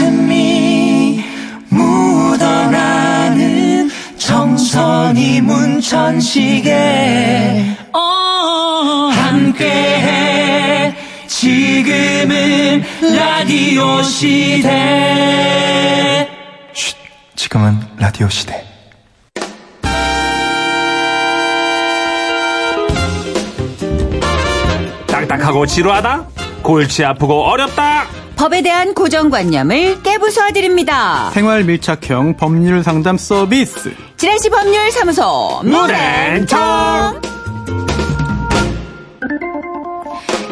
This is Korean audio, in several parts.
가슴이 묻어나는 정선이 문천식에 함께해 지금은 라디오 시대 지금은 라디오 시대. 딱딱하고 지루하다? 골치 아프고 어렵다? 법에 대한 고정관념을 깨부숴드립니다. 생활 밀착형 법률 상담 서비스. 지라시 법률 사무소 문앤정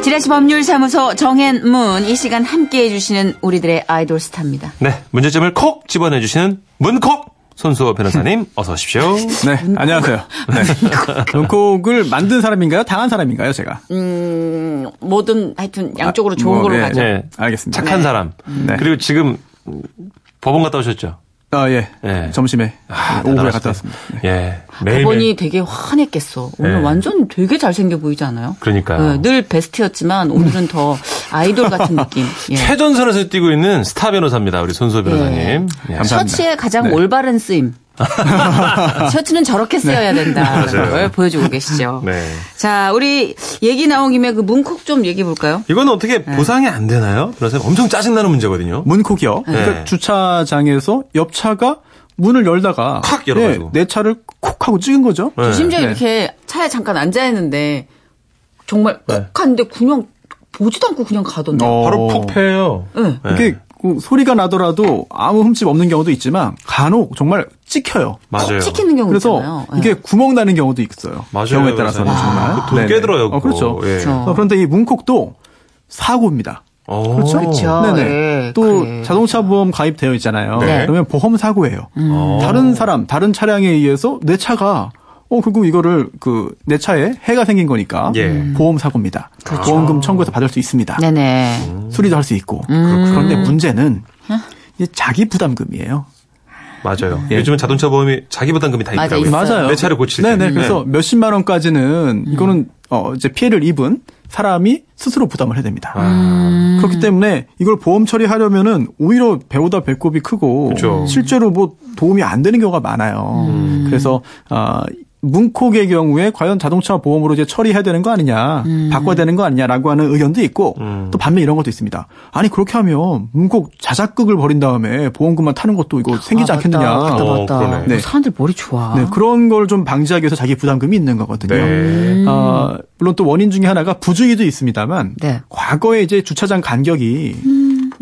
지라시 법률 사무소 정앤문 이 시간 함께해 주시는 우리들의 아이돌 스타입니다. 네, 문제점을 콕 집어내 주시는 문콕 손수호 변호사님 어서 오십시오. 네, 안녕하세요. 네. 문콕을 만든 사람인가요? 당한 사람인가요, 제가? 음, 뭐든 하여튼 양쪽으로 좋은 뭐, 걸로 네. 가죠. 네, 알겠습니다. 착한 사람. 네. 그리고 지금 음, 법원 갔다 오셨죠? 아, 예. 예. 점심에. 아, 오후에. 갔다 왔습니다. 네. 예, 매일 법원이 되게 화냈겠어. 오늘 네. 완전 되게 잘생겨 보이지 않아요? 그러니까요. 네, 늘 베스트였지만 오늘은 더 아이돌 같은 느낌. 예. 최전선에서 뛰고 있는 스타 변호사입니다. 우리 손수호 변호사님. 예. 감사합니다. 셔츠의 가장 네. 올바른 쓰임. 셔츠는 저렇게 쓰여야 된다는 맞아요. 걸 보여주고 계시죠. 네. 자, 우리 얘기 나온 김에 그 문콕 좀 얘기해 볼까요? 이건 어떻게 보상이 안 되나요? 변호사님 엄청 짜증나는 문제거든요. 문콕이요. 그러니까 네. 주차장에서 옆 차가 문을 열다가 칵 열어가지고. 네, 내 차를 콕 하고 찍은 거죠. 네. 심지어 네. 이렇게 차에 잠깐 앉아 있는데 정말 콕 한데 그냥 보지도 않고 그냥 가던데. 어. 바로 푹 패요. 네. 이게 그 소리가 나더라도 아무 흠집 없는 경우도 있지만 간혹 정말 찍혀요. 맞아요. 찍히는 경우 그래서 있잖아요. 네. 이게 구멍 나는 경우도 있어요. 맞아요. 경우에 따라서는. 정말. 아, 돈. 깨들어요, 어, 그렇죠. 예. 그렇죠. 어, 그런데 이 문콕도 사고입니다. 어. 그렇죠? 그렇죠. 네네. 예, 또 그래. 자동차 보험 가입되어 있잖아요. 네. 그러면 보험 사고예요. 어. 다른 사람, 다른 차량에 의해서 내 차가 어 그리고 이거를 그 내 차에 해가 생긴 거니까 예. 보험 사고입니다. 보험금 청구해서 받을 수 있습니다. 그렇죠. 네네. 수리도 할 수 있고. 음. 그런데 문제는 이게 자기 부담금이에요. 맞아요. 예. 요즘은 자동차 보험이 자기 부담금이 다 맞아, 있더라고요. 맞아요. 내 차를 고칠 때. 네네. 그래서 몇십만 원까지는 이거는 어 이제 피해를 입은 사람이 스스로 부담을 해야 됩니다. 음. 그렇기 때문에 이걸 보험 처리하려면은 오히려 배보다 배꼽이 크고 그쵸. 실제로 뭐 도움이 안 되는 경우가 많아요. 음. 그래서 아 문콕의 경우에 과연 자동차 보험으로 이제 처리해야 되는 거 아니냐, 음. 바꿔야 되는 거 아니냐라고 하는 의견도 있고 음. 또 반면 이런 것도 있습니다. 아니 그렇게 하면 문콕 자작극을 벌인 다음에 보험금만 타는 것도 이거 생기지 아, 않겠느냐. 맞다, 맞다, 어, 맞다. 그러네. 뭐 네. 사람들 머리 좋아. 네, 그런 걸 좀 방지하기 위해서 자기 부담금이 있는 거거든요. 네. 아, 물론 또 원인 중에 하나가 부주의도 있습니다만 네. 과거에 이제 주차장 간격이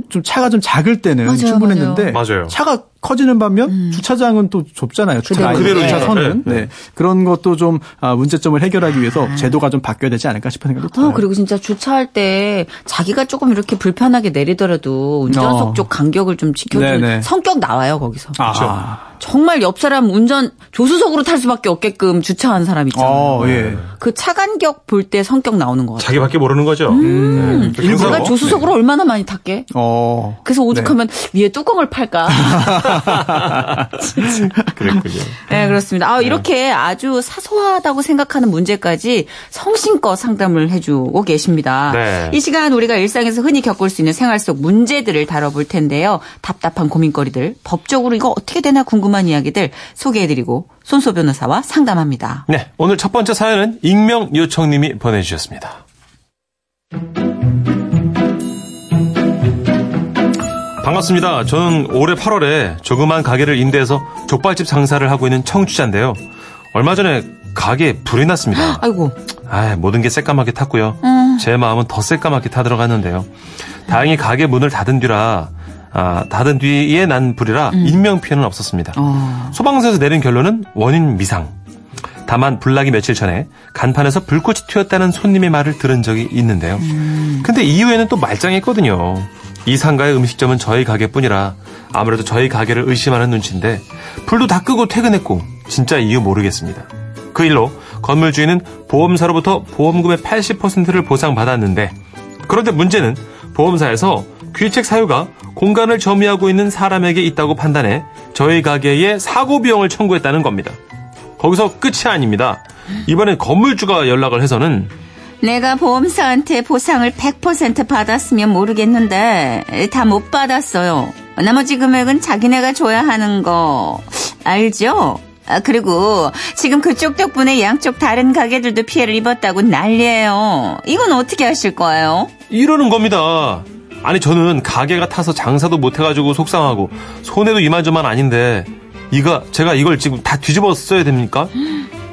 좀 차가 좀 작을 때는 맞아요, 충분했는데 맞아요. 차가 커지는 반면 주차장은 또 좁잖아요. 주차 그대로. 그대로 주차 선은 네. 네. 그런 것도 좀 아, 문제점을 해결하기 위해서 제도가 좀 바뀌어야 되지 않을까 싶은 생각도 들어요. 어, 그리고 진짜 주차할 때 자기가 조금 이렇게 불편하게 내리더라도 운전석 어. 쪽 간격을 좀 지켜주는 네네. 성격 나와요, 거기서. 아, 정말 옆 사람 운전 조수석으로 탈 수밖에 없게끔 주차한 사람 있잖아요. 어, 예. 그 차간격 볼 때 성격 나오는 것 같아요. 자기밖에 모르는 거죠. 음. 네. 그래서 내가 조수석으로 얼마나 많이 탔게? 어. 그래서 오죽하면 위에 뚜껑을 팔까? 그랬군요. 네, 그렇습니다. 아, 이렇게 아주 사소하다고 생각하는 문제까지 성심껏 상담을 해주고 계십니다. 네. 이 시간 우리가 일상에서 흔히 겪을 수 있는 생활 속 문제들을 다뤄볼 텐데요. 답답한 고민거리들, 법적으로 이거 어떻게 되나 궁금한 이야기들 소개해드리고 손소 변호사와 상담합니다. 네, 오늘 첫 번째 사연은 익명 요청님이 보내주셨습니다. 반갑습니다. 저는 올해 8월에 조그만 가게를 임대해서 족발집 장사를 하고 있는 청취자인데요. 얼마 전에 가게에 불이 났습니다. 아이고, 아, 모든 게 새까맣게 탔고요. 음. 제 마음은 더 새까맣게 타들어갔는데요. 다행히 가게 문을 닫은 뒤라 아, 닫은 뒤에 난 불이라 인명 피해는 없었습니다. 음. 어. 소방서에서 내린 결론은 원인 미상. 다만 불나기 며칠 전에 간판에서 불꽃이 튀었다는 손님의 말을 들은 적이 있는데요. 근데 이후에는 또 말짱했거든요. 이 상가의 음식점은 저희 가게뿐이라 아무래도 저희 가게를 의심하는 눈치인데 불도 다 끄고 퇴근했고 진짜 이유 모르겠습니다. 그 일로 건물 주인은 보험사로부터 보험금의 80%를 보상받았는데 그런데 문제는 보험사에서 귀책 사유가 공간을 점유하고 있는 사람에게 있다고 판단해 저희 가게에 사고 비용을 청구했다는 겁니다. 거기서 끝이 아닙니다. 이번엔 건물주가 연락을 해서는 내가 보험사한테 보상을 100% 받았으면 모르겠는데 다 못 받았어요. 나머지 금액은 자기네가 줘야 하는 거 알죠? 아, 그리고 지금 그쪽 덕분에 양쪽 다른 가게들도 피해를 입었다고 난리예요. 이건 어떻게 하실 거예요? 이러는 겁니다. 아니 저는 가게가 타서 장사도 못 해가지고 속상하고 손해도 이만저만 아닌데 이가 제가 이걸 지금 다 뒤집어 써야 됩니까?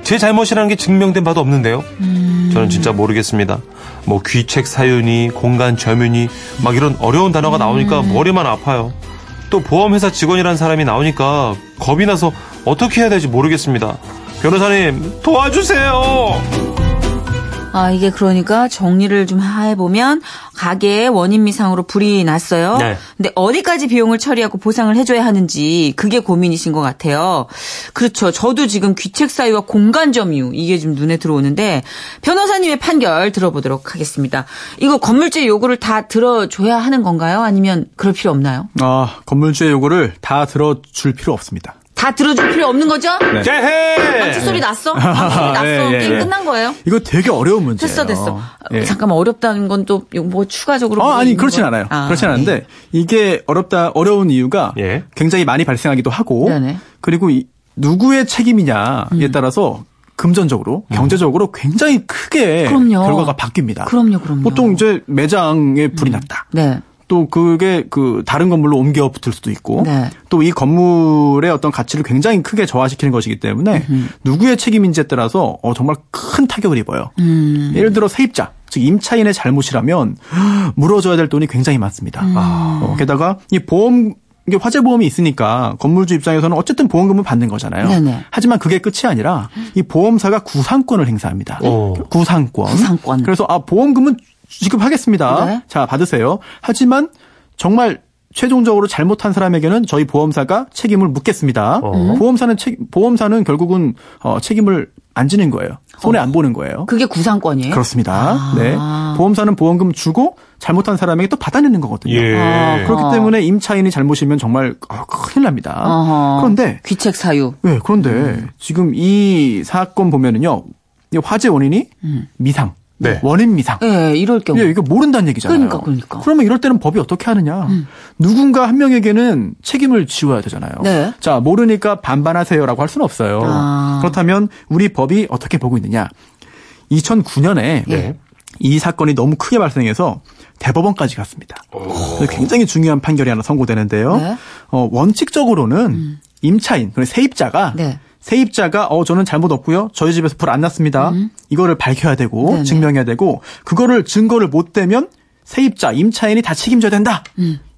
제 잘못이라는 게 증명된 바도 없는데요. 저는 진짜 모르겠습니다. 뭐 귀책 사유니 공간 점유니 막 이런 어려운 단어가 나오니까 머리만 아파요. 또 보험회사 직원이라는 사람이 나오니까 겁이 나서 어떻게 해야 될지 모르겠습니다. 변호사님 도와주세요. 아, 이게 그러니까 정리를 좀 해보면 가게에 원인 미상으로 불이 났어요. 네. 근데 어디까지 비용을 처리하고 보상을 해줘야 하는지 그게 고민이신 것 같아요. 그렇죠. 저도 지금 귀책 사유와 공간 점유 이게 좀 눈에 들어오는데 변호사님의 판결 들어보도록 하겠습니다. 이거 건물주의 요구를 다 들어줘야 하는 건가요? 아니면 그럴 필요 없나요? 아, 건물주의 요구를 다 들어줄 필요 없습니다. 다 들어줄 필요 없는 거죠? 제해! 방치 소리 났어? 방치 소리 났어? 예, 예, 게임 예. 끝난 거예요? 이거 되게 어려운 문제예요. 됐어, 됐어. 예. 잠깐만 어렵다는 건 또 뭐 추가적으로 어, 뭐 아니 그렇진 거야? 않아요. 아, 그렇진 않은데 예. 이게 어렵다 어려운 이유가 예. 굉장히 많이 발생하기도 하고 네네. 그리고 이, 누구의 책임이냐에 따라서 금전적으로 경제적으로 굉장히 크게 음. 그럼요. 결과가 바뀝니다. 그럼요, 그럼요. 보통 이제 매장에 불이 났다. 네. 또 그게 그 다른 건물로 옮겨 붙을 수도 있고 네. 또이 건물의 어떤 가치를 굉장히 크게 저하시키는 것이기 때문에 누구의 책임인지에 따라서 어, 정말 큰 타격을 입어요. 음. 예를 들어 세입자 즉 임차인의 잘못이라면 물어줘야 될 돈이 굉장히 많습니다. 음. 어, 게다가 이 보험 이게 화재 보험이 있으니까 건물주 입장에서는 어쨌든 보험금을 받는 거잖아요. 네네. 하지만 그게 끝이 아니라 이 보험사가 구상권을 행사합니다. 오. 구상권. 구상권. 그래서 아 보험금은 지급하겠습니다. 네. 자 받으세요. 하지만 정말 최종적으로 잘못한 사람에게는 저희 보험사가 책임을 묻겠습니다. 어. 보험사는 책 보험사는 결국은 어, 책임을 안 지는 거예요. 손해 안 보는 거예요. 그게 구상권이에요? 그렇습니다. 아. 네. 보험사는 보험금 주고 잘못한 사람에게 또 받아내는 거거든요. 예. 아, 그렇기 어. 때문에 임차인이 잘못이면 정말 아, 큰일 납니다. 어허. 그런데 귀책 사유. 네, 그런데 지금 이 사건 보면은요. 이 화재 원인이 미상. 네. 원인 미상. 예, 이럴 경우. 예, 이거 모른다는 얘기잖아요. 그러니까, 그러니까. 러면 이럴 때는 법이 어떻게 하느냐? 누군가 한 명에게는 책임을 지워야 되잖아요. 네. 자, 모르니까 반반하세요라고 할 수는 없어요. 아. 그렇다면 우리 법이 어떻게 보고 있느냐? 2009년에 예. 이 사건이 너무 크게 발생해서 대법원까지 갔습니다. 굉장히 중요한 판결이 하나 선고되는데요. 네. 어, 원칙적으로는 임차인, 그리고 세입자가 네. 세입자가 어 저는 잘못 없고요. 저희 집에서 불 안 났습니다. 이거를 밝혀야 되고 음. 네네. 증명해야 되고 그거를 증거를 못 대면 세입자, 임차인이 다 책임져야 된다.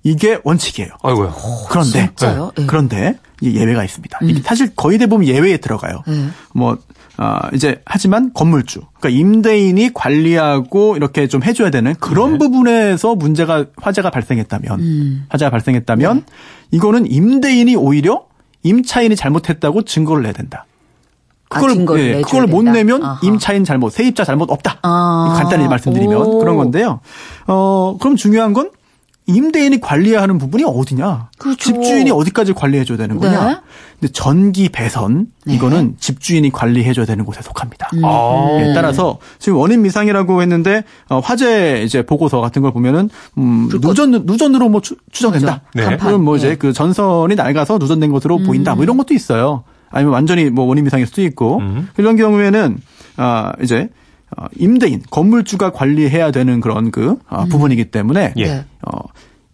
이게 원칙이에요. 아이고야. 그런데 음. 진짜요? 예. 그런데 이 예외가 있습니다. 이게 사실 거의 대부분 예외에 들어가요. 예. 뭐 아, 이제 하지만 건물주, 그러니까 임대인이 관리하고 이렇게 좀 해줘야 되는 그런 네. 부분에서 문제가 화재가 발생했다면 음. 화재가 발생했다면 네. 이거는 임대인이 오히려 임차인이 잘못했다고 증거를 내야 된다. 아, 그걸 증거를 예, 그걸 못 된다? 내면 아하. 임차인 잘못, 세입자 잘못 없다. 아. 간단히 말씀드리면 오. 그런 건데요. 어 그럼 중요한 건 임대인이 관리해야 하는 부분이 어디냐? 그렇죠. 집주인이 어디까지 관리해줘야 되는 거냐? 네. 근데 전기 배선 네. 이거는 집주인이 관리해줘야 되는 곳에 속합니다. 아. 예, 따라서 지금 원인 미상이라고 했는데 어, 화재 이제 보고서 같은 걸 보면은 음, 누전 누전으로 뭐 추, 추정된다. 네. 간판. 또는 뭐 이제 예. 그 전선이 낡아서 누전된 것으로 보인다. 뭐 이런 것도 있어요. 아니면 완전히 뭐 원인 미상일 수도 있고 음. 이런 경우에는 아 이제 어, 임대인 건물주가 관리해야 되는 그런 그 어, 부분이기 때문에 예. 네. 어,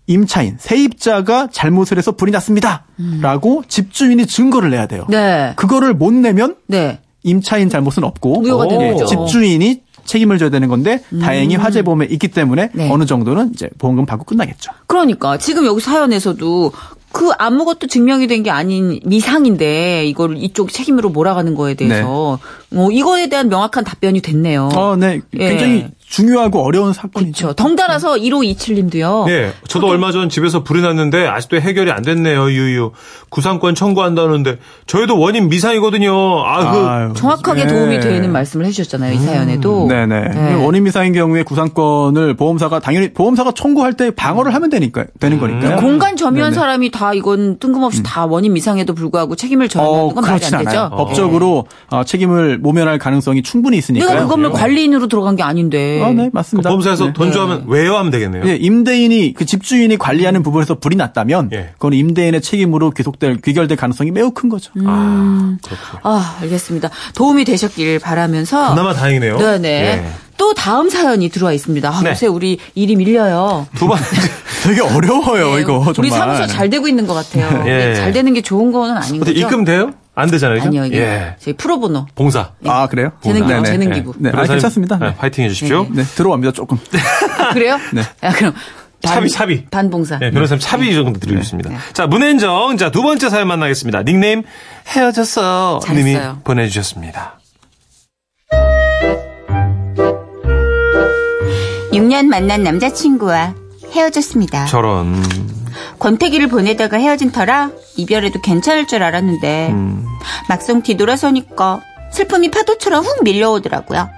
임차인 세입자가 잘못을 해서 불이 났습니다라고 집주인이 증거를 내야 돼요. 네. 그거를 못 내면 네. 임차인 잘못은 없고 예. 집주인이 책임을 져야 되는 건데 다행히 화재 보험에 있기 때문에 네. 어느 정도는 이제 보험금 받고 끝나겠죠. 그러니까 지금 여기 사연에서도 그 아무것도 증명이 된 게 아닌 미상인데 이걸 이쪽 책임으로 몰아가는 거에 대해서 뭐 이거에 대한 명확한 답변이 됐네요. 어, 네. 예. 굉장히 중요하고 어려운 사건이죠. 그렇죠. 덩달아서 1527님도요. 네, 저도 얼마 전 집에서 불이 났는데 아직도 해결이 안 됐네요, 유유. 구상권 청구한다는데 저희도 원인 미상이거든요. 아, 그 아유, 정확하게 네. 도움이 되는 말씀을 해주셨잖아요. 이 사연에도. 네네. 네. 원인 미상인 경우에 구상권을 보험사가 당연히 보험사가 청구할 때 방어를 하면 되니까 되는 거니까요. 공간 점유한 네네. 사람이 다 이건 뜬금없이 다 원인 미상에도 불구하고 책임을 져야 하는 어, 건 말이 그렇진 안 되죠. 않아요. 법적으로 어, 책임을 모면할 가능성이 충분히 있으니까요. 내가 그 건물 관리인으로 들어간 게 아닌데. 예. 아, 네, 맞습니다. 그 범사에서 네. 돈 주하면 왜요 하면 되겠네요. 예, 임대인이 그 집주인이 관리하는 부분에서 불이 났다면 예. 그건 임대인의 책임으로 귀속될 귀결될 가능성이 매우 큰 거죠. 아, 그렇군요. 아, 알겠습니다. 도움이 되셨길 바라면서. 그나마 다행이네요. 네네. 예. 또 다음 사연이 들어와 있습니다. 아, 네. 요새 우리 일이 밀려요. 두 번째. 되게 어려워요, 네, 이거 정말. 우리 사무소 잘 되고 있는 것 같아요. 예. 잘 되는 게 좋은 거는 아닌 거죠? 입금 돼요? 안 되잖아요. 그죠? 아니요, 이게 예. 저희 프로보노. 봉사. 아, 그래요? 재능, 네네. 재능 기부. 네, 아, 변호사님, 괜찮습니다. 네, 네. 파이팅 해주십시오. 네, 들어옵니다, 조금. 아, 그래요? 네. 야, 그럼. 반- 차비, 차비. 반봉사. 네, 변호사님 차비 정도 드리겠습니다. 자, 문앤정. 자, 두 번째 사연 만나겠습니다. 닉네임 헤어졌어. 님이. 보내주셨습니다. 6년 만난 남자친구와 헤어졌습니다. 저런. 권태기를 보내다가 헤어진 터라 이별해도 괜찮을 줄 알았는데 음. 막상 뒤돌아서니까 슬픔이 파도처럼 훅 밀려오더라고요.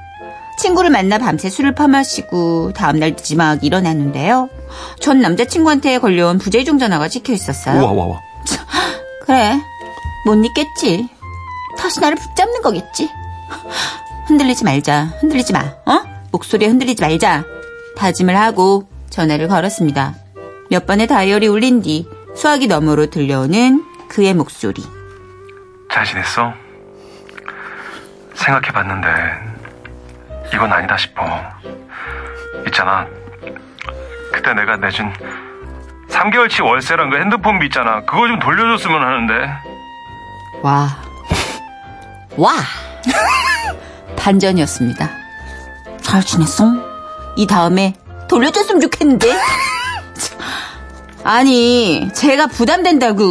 친구를 만나 밤새 술을 퍼마시고 다음날 늦지막 일어났는데요. 전 남자친구한테 걸려온 부재중 전화가 찍혀 있었어요. 우와. 그래, 못 잊겠지. 다시 나를 붙잡는 거겠지. 흔들리지 말자, 흔들리지 마, 어? 목소리에 흔들리지 말자. 다짐을 하고 전화를 걸었습니다. 몇 번의 다이얼이 울린 뒤 수화기 너머로 들려오는 그의 목소리. 잘 지냈어? 생각해봤는데 이건 아니다 싶어. 있잖아. 그때 내가 내준 3개월치 월세란 그 핸드폰비 있잖아. 그거 좀 돌려줬으면 하는데. 와. 와! 반전이었습니다. 잘 지냈어? 이 다음에 돌려줬으면 좋겠는데. 아니, 제가 부담된다고,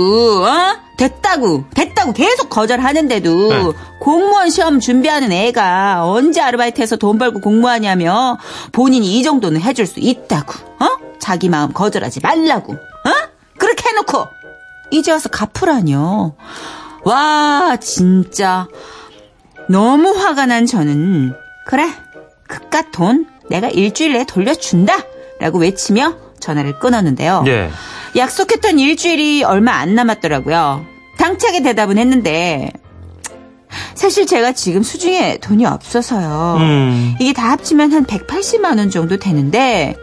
어? 됐다고, 됐다고 계속 거절하는데도 네. 공무원 시험 준비하는 애가 언제 아르바이트해서 돈 벌고 공무하냐며 본인이 이 정도는 해줄 수 있다고, 어? 자기 마음 거절하지 말라고, 어? 그렇게 해놓고 이제 와서 갚으라뇨. 와, 진짜 너무 화가 난 저는 그래, 그깟 돈 내가 일주일 내에 돌려준다 라고 외치며 전화를 끊었는데요. 예. 약속했던 일주일이 얼마 안 남았더라고요. 당차게 대답은 했는데 사실 제가 지금 수중에 돈이 없어서요. 음. 이게 다 합치면 한 180만 원 정도 되는데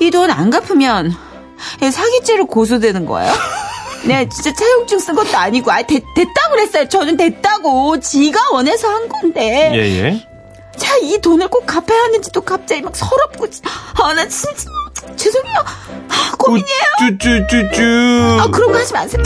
이 돈 안 갚으면 사기죄로 고소되는 거예요. 내가 진짜 차용증 쓴 것도 아니고 아 됐, 됐다고 그랬어요. 저는 됐다고 지가 원해서 한 건데 예, 예. 자, 이 돈을 꼭 갚아야 하는지도 갑자기 막 서럽고, 아, 나 진짜, 죄송해요. 아, 고민이에요. 쭈쭈쭈쭈. 아, 그런 거 하지 마세요.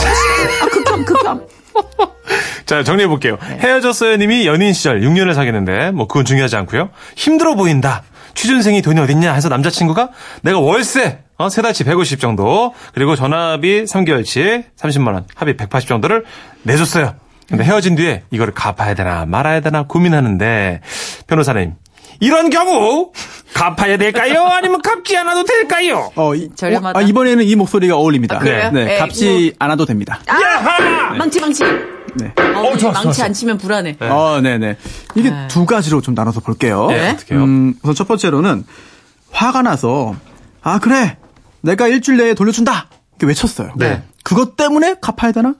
아, 극혐, 극혐. 자, 정리해볼게요. 네. 헤어졌어요 님이 연인 시절 6년을 사귀는데, 뭐, 그건 중요하지 않고요. 힘들어 보인다. 취준생이 돈이 어딨냐 해서 남자친구가 내가 월세, 어, 세 달치 150 정도, 그리고 전화비 3개월치 30만 원, 합의 180 정도를 내줬어요. 근데 헤어진 뒤에 이거를 갚아야 되나 말아야 되나 고민하는데, 변호사님, 이런 경우, 갚아야 될까요? 아니면 갚지 않아도 될까요? 어, 이, 저렴하다. 어, 아, 이번에는 이 목소리가 어울립니다. 아, 그래요? 네, 네, 값이 않아도 됩니다. 아, 망치, 망치. 네. 어, 망치 안 치면 불안해. 어, 네 네. 이게 두 가지로 좀 나눠서 볼게요. 네, 어떻게 해요? 음, 우선 첫 번째로는 화가 나서 아 그래 내가 일주일 내에 돌려준다 이렇게 외쳤어요. 네. 그것 때문에 갚아야 되나?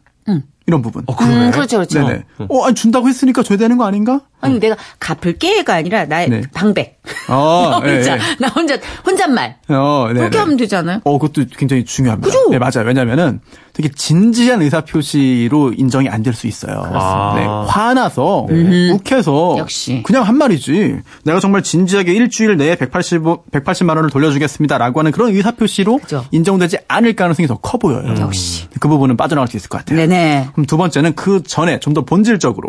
이런 부분. 어, 그러네. 음, 그렇죠, 그렇죠. 네네. 어, 아니, 준다고 했으니까 줘야 되는 거 아닌가? 아니, 내가 갚을게가 아니라 나의 네. 방백. 어, 나 혼자, 예, 예. 나 혼자, 혼잣말. 어, 네. 그렇게 하면 되잖아요. 어, 그것도 굉장히 중요합니다. 그죠? 네, 맞아요. 왜냐면은 되게 진지한 의사 표시로 인정이 안 될 수 있어요. 아. 네, 화나서, 욱해서, 역시. 그냥 한 말이지. 내가 정말 진지하게 일주일 내에 180, 180만 원을 돌려주겠습니다라고 하는 그런 의사 표시로 그죠. 인정되지 않을 가능성이 더 커 보여요. 음. 역시. 그 부분은 빠져나갈 수 있을 것 같아요. 네네. 그럼 두 번째는 그 전에 좀 더 본질적으로.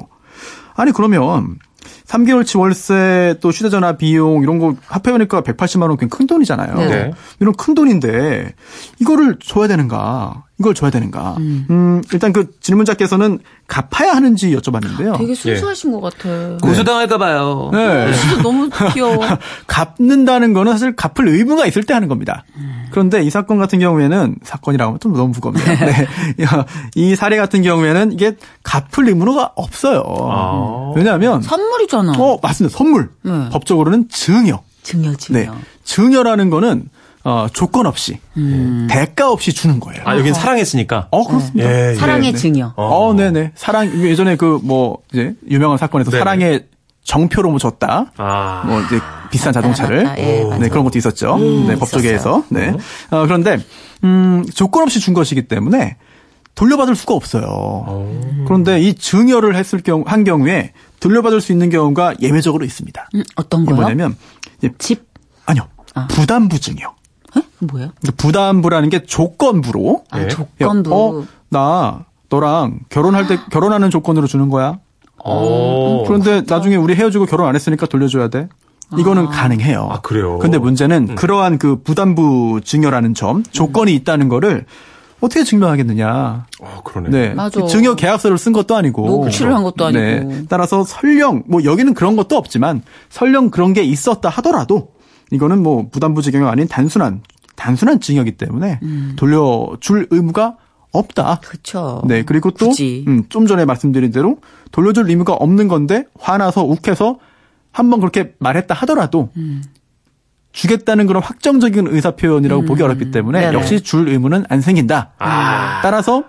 아니, 그러면 3개월치 월세 또 휴대전화 비용 이런 거 합해보니까 180만 원 굉장히 큰 돈이잖아요. 네. 이런 큰 돈인데 이거를 줘야 되는가? 이걸 줘야 되는가? 음, 일단 그 질문자께서는 갚아야 하는지 여쭤봤는데요. 되게 순수하신 것 같아. 고소당할까봐요. 네. 진짜 너무 귀여워. 갚는다는 거는 사실 갚을 의무가 있을 때 하는 겁니다. 그런데 이 사건 같은 경우에는 사건이라고 하면 좀 너무 무겁네요. 네. 이 사례 같은 경우에는 이게 갚을 의무가 없어요. 아. 왜냐하면 선물이잖아. 어 맞습니다. 선물. 네. 법적으로는 증여. 증여, 증여. 네. 증여라는 거는 어, 조건 없이 음. 대가 없이 주는 거예요. 아, 여긴 사랑했으니까. 어 그렇습니다. 예, 예. 사랑의 네. 증여. 어, 네네. 사랑, 예전에 그, 뭐, 이제, 유명한 사건에서 네네. 사랑의 정표로 뭐 줬다. 아. 뭐 이제 비싼 자동차를 맞다. 예, 오. 맞아. 네, 그런 것도 있었죠. 네, 법조계에서. 네. 어, 그런데 음, 조건 없이 준 것이기 때문에 돌려받을 수가 없어요. 그런데 이 증여를 했을 경우 한 경우에 돌려받을 수 있는 경우가 예외적으로 있습니다. 음, 어떤 거요? 뭐냐면 이제 집? 아니요. 부담부 증여. 에? 뭐예요? 부담부라는 게 조건부로 아, 예. 조건부. 어, 나 너랑 결혼할 때 결혼하는 조건으로 주는 거야. 오. 그런데 나중에 우리 헤어지고 결혼 안 했으니까 돌려줘야 돼. 이거는 가능해요. 아, 그래요? 근데 문제는 그러한 그 부담부 증여라는 점, 조건이 있다는 거를 어떻게 증명하겠느냐. 어, 그러네. 네. 맞아. 증여 계약서를 쓴 것도 아니고. 녹취를 한 것도 아니고. 네. 따라서 설령, 뭐 여기는 그런 것도 없지만 설령 그런 게 있었다 하더라도 이거는 뭐 부담부 증여가 아닌 단순한, 단순한 증여기 때문에 음. 돌려줄 의무가 없다. 그쵸. 네. 그리고 또, 굳이. 음, 좀 전에 말씀드린 대로 돌려줄 의무가 없는 건데 화나서 욱해서 한번 그렇게 말했다 하더라도 음. 주겠다는 그런 확정적인 의사 표현이라고 보기 어렵기 때문에 음. 네네. 역시 줄 의무는 안 생긴다. 아. 따라서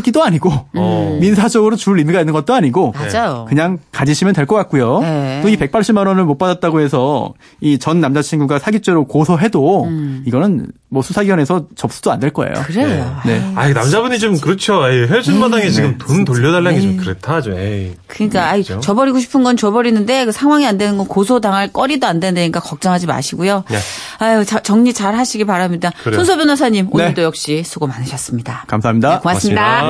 사기도 아니고 어. 민사적으로 줄 의미가 있는 것도 아니고 맞아요. 그냥 가지시면 될 것 같고요. 네. 또이 180만 원을 못 받았다고 해서 이 전 남자친구가 사기죄로 고소해도 이거는 뭐 수사기관에서 접수도 안 될 거예요. 음. 그래요. 네. 아, 남자분이 좀 그렇죠. 에이, 헤어진 마당에 네. 지금 돈 돌려달라는 게 좀 그렇다 하죠. 에이. 그러니까 아이, 그렇죠. 줘버리고 싶은 건 줘버리는데 그 상황이 안 되는 건 고소 당할 거리도 안 된다니까 걱정하지 마시고요. 네. 아유 자- 정리 잘 하시기 바랍니다. 그래요. 손소 변호사님 네. 오늘도 역시 수고 많으셨습니다. 감사합니다. 네, 고맙습니다. 고맙습니다. 네.